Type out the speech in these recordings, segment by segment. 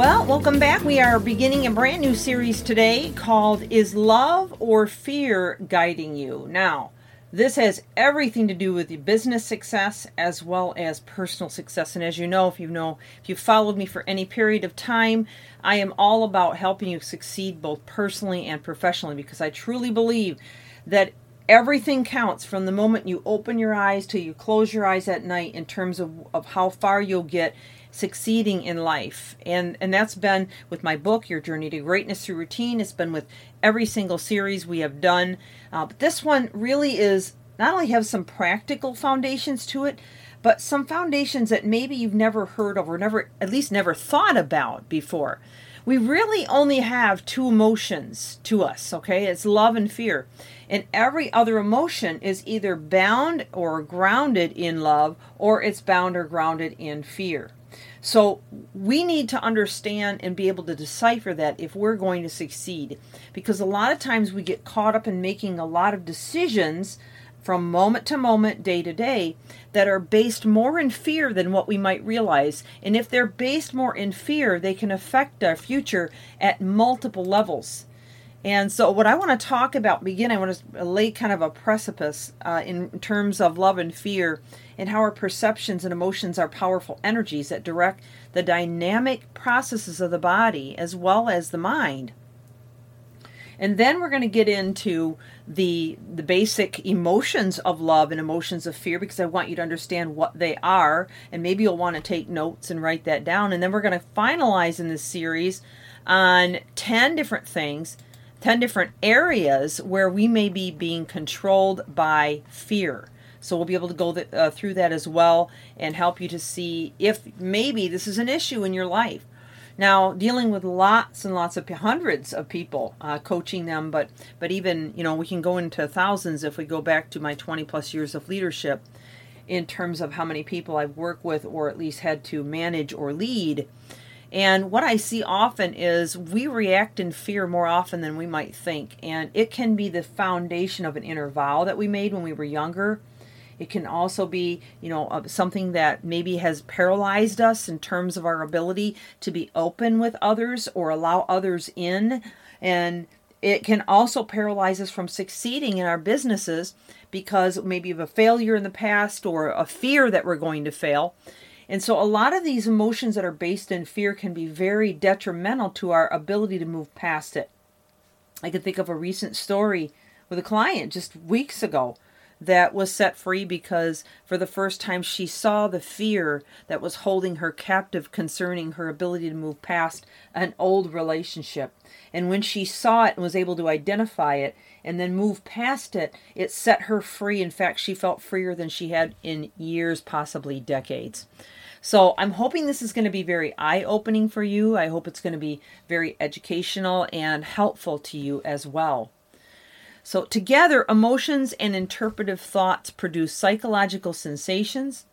Well, welcome back. We are beginning a brand new series today called Is Love or Fear Guiding You? Now, this has everything to do with your business success as well as personal success. And as you know, if you know, if you've followed me for any period of time, I am all about helping you succeed both personally and professionally because I truly believe that everything counts from the moment you open your eyes till you close your eyes at night in terms of, of how far you'll get succeeding in life. And and that's been with my book, Your Journey to Greatness Through Routine. It's been with every single series we have done. Uh, but this one really is not only have some practical foundations to it, but some foundations that maybe you've never heard of or never at least never thought about before. We really only have two emotions to us, okay? It's love and fear. And every other emotion is either bound or grounded in love or it's bound or grounded in fear. So we need to understand and be able to decipher that if we're going to succeed. Because a lot of times we get caught up in making a lot of decisions from moment to moment, day to day, that are based more in fear than what we might realize. And if they're based more in fear, they can affect our future at multiple levels. And so, what I want to talk about, begin, I want to lay kind of a precipice uh, in terms of love and fear and how our perceptions and emotions are powerful energies that direct the dynamic processes of the body as well as the mind. And then we're going to get into the the basic emotions of love and emotions of fear because I want you to understand what they are and maybe you'll want to take notes and write that down and then we're going to finalize in this series on 10 different things 10 different areas where we may be being controlled by fear. So we'll be able to go th- uh, through that as well and help you to see if maybe this is an issue in your life. Now, dealing with lots and lots of hundreds of people, uh, coaching them, but but even you know we can go into thousands if we go back to my 20 plus years of leadership, in terms of how many people I've worked with or at least had to manage or lead. And what I see often is we react in fear more often than we might think. And it can be the foundation of an inner vow that we made when we were younger. It can also be, you know, something that maybe has paralyzed us in terms of our ability to be open with others or allow others in. And it can also paralyze us from succeeding in our businesses because maybe of a failure in the past or a fear that we're going to fail. And so a lot of these emotions that are based in fear can be very detrimental to our ability to move past it. I can think of a recent story with a client just weeks ago that was set free because for the first time she saw the fear that was holding her captive concerning her ability to move past an old relationship. And when she saw it and was able to identify it and then move past it, it set her free. In fact, she felt freer than she had in years, possibly decades. So I'm hoping this is going to be very eye opening for you. I hope it's going to be very educational and helpful to you as well. So, together, emotions and interpretive thoughts produce psychological sensations.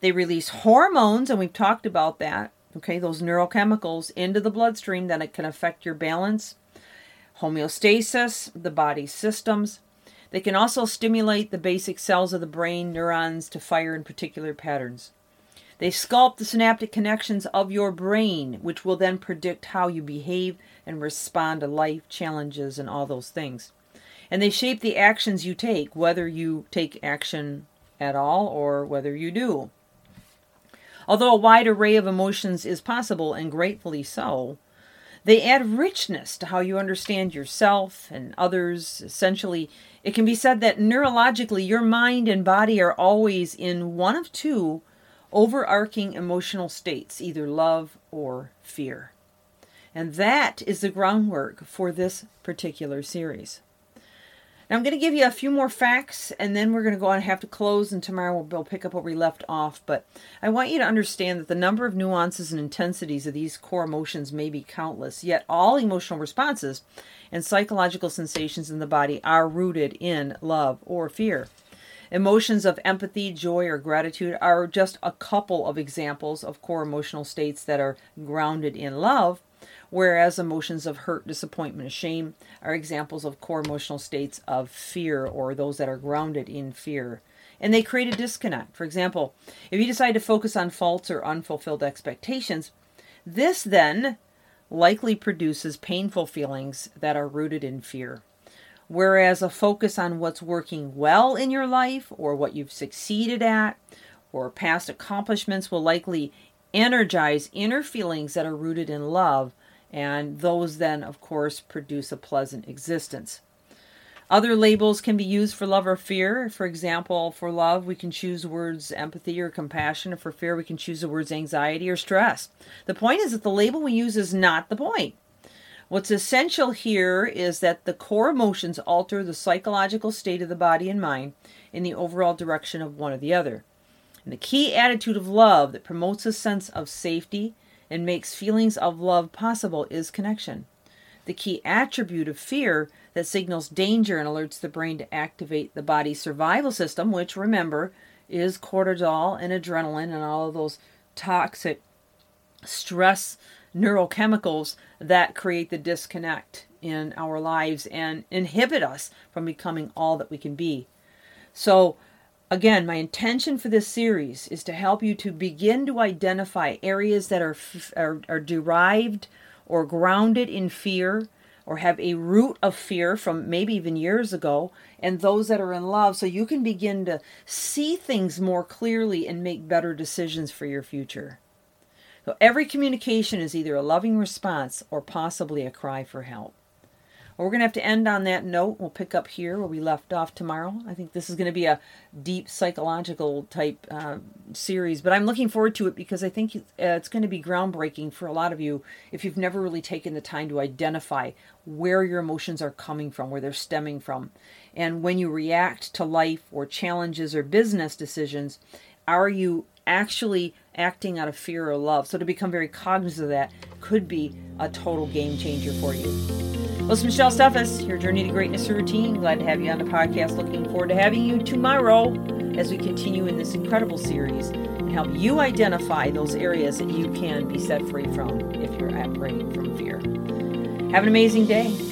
They release hormones, and we've talked about that, okay, those neurochemicals into the bloodstream that it can affect your balance, homeostasis, the body's systems. They can also stimulate the basic cells of the brain, neurons, to fire in particular patterns. They sculpt the synaptic connections of your brain, which will then predict how you behave and respond to life challenges and all those things. And they shape the actions you take, whether you take action at all or whether you do. Although a wide array of emotions is possible, and gratefully so, they add richness to how you understand yourself and others. Essentially, it can be said that neurologically, your mind and body are always in one of two overarching emotional states, either love or fear. And that is the groundwork for this particular series. Now I'm going to give you a few more facts and then we're going to go on and have to close and tomorrow we'll pick up where we left off. But I want you to understand that the number of nuances and intensities of these core emotions may be countless, yet all emotional responses and psychological sensations in the body are rooted in love or fear. Emotions of empathy, joy, or gratitude are just a couple of examples of core emotional states that are grounded in love whereas emotions of hurt, disappointment, and shame are examples of core emotional states of fear or those that are grounded in fear. And they create a disconnect. For example, if you decide to focus on faults or unfulfilled expectations, this then likely produces painful feelings that are rooted in fear. Whereas a focus on what's working well in your life or what you've succeeded at or past accomplishments will likely energize inner feelings that are rooted in love and those then, of course, produce a pleasant existence. Other labels can be used for love or fear. For example, for love, we can choose words empathy or compassion. And for fear, we can choose the words anxiety or stress. The point is that the label we use is not the point. What's essential here is that the core emotions alter the psychological state of the body and mind in the overall direction of one or the other. And the key attitude of love that promotes a sense of safety, and makes feelings of love possible is connection. The key attribute of fear that signals danger and alerts the brain to activate the body's survival system, which remember is cortisol and adrenaline and all of those toxic stress neurochemicals that create the disconnect in our lives and inhibit us from becoming all that we can be. So, Again, my intention for this series is to help you to begin to identify areas that are, are, are derived or grounded in fear or have a root of fear from maybe even years ago, and those that are in love, so you can begin to see things more clearly and make better decisions for your future. So every communication is either a loving response or possibly a cry for help. Well, we're going to have to end on that note. We'll pick up here where we left off tomorrow. I think this is going to be a deep psychological type uh, series, but I'm looking forward to it because I think uh, it's going to be groundbreaking for a lot of you if you've never really taken the time to identify where your emotions are coming from, where they're stemming from. And when you react to life or challenges or business decisions, are you actually acting out of fear or love? So to become very cognizant of that could be a total game changer for you. Well, it's Michelle Steffes, your Journey to Greatness routine. Glad to have you on the podcast. Looking forward to having you tomorrow as we continue in this incredible series and help you identify those areas that you can be set free from if you're operating from fear. Have an amazing day.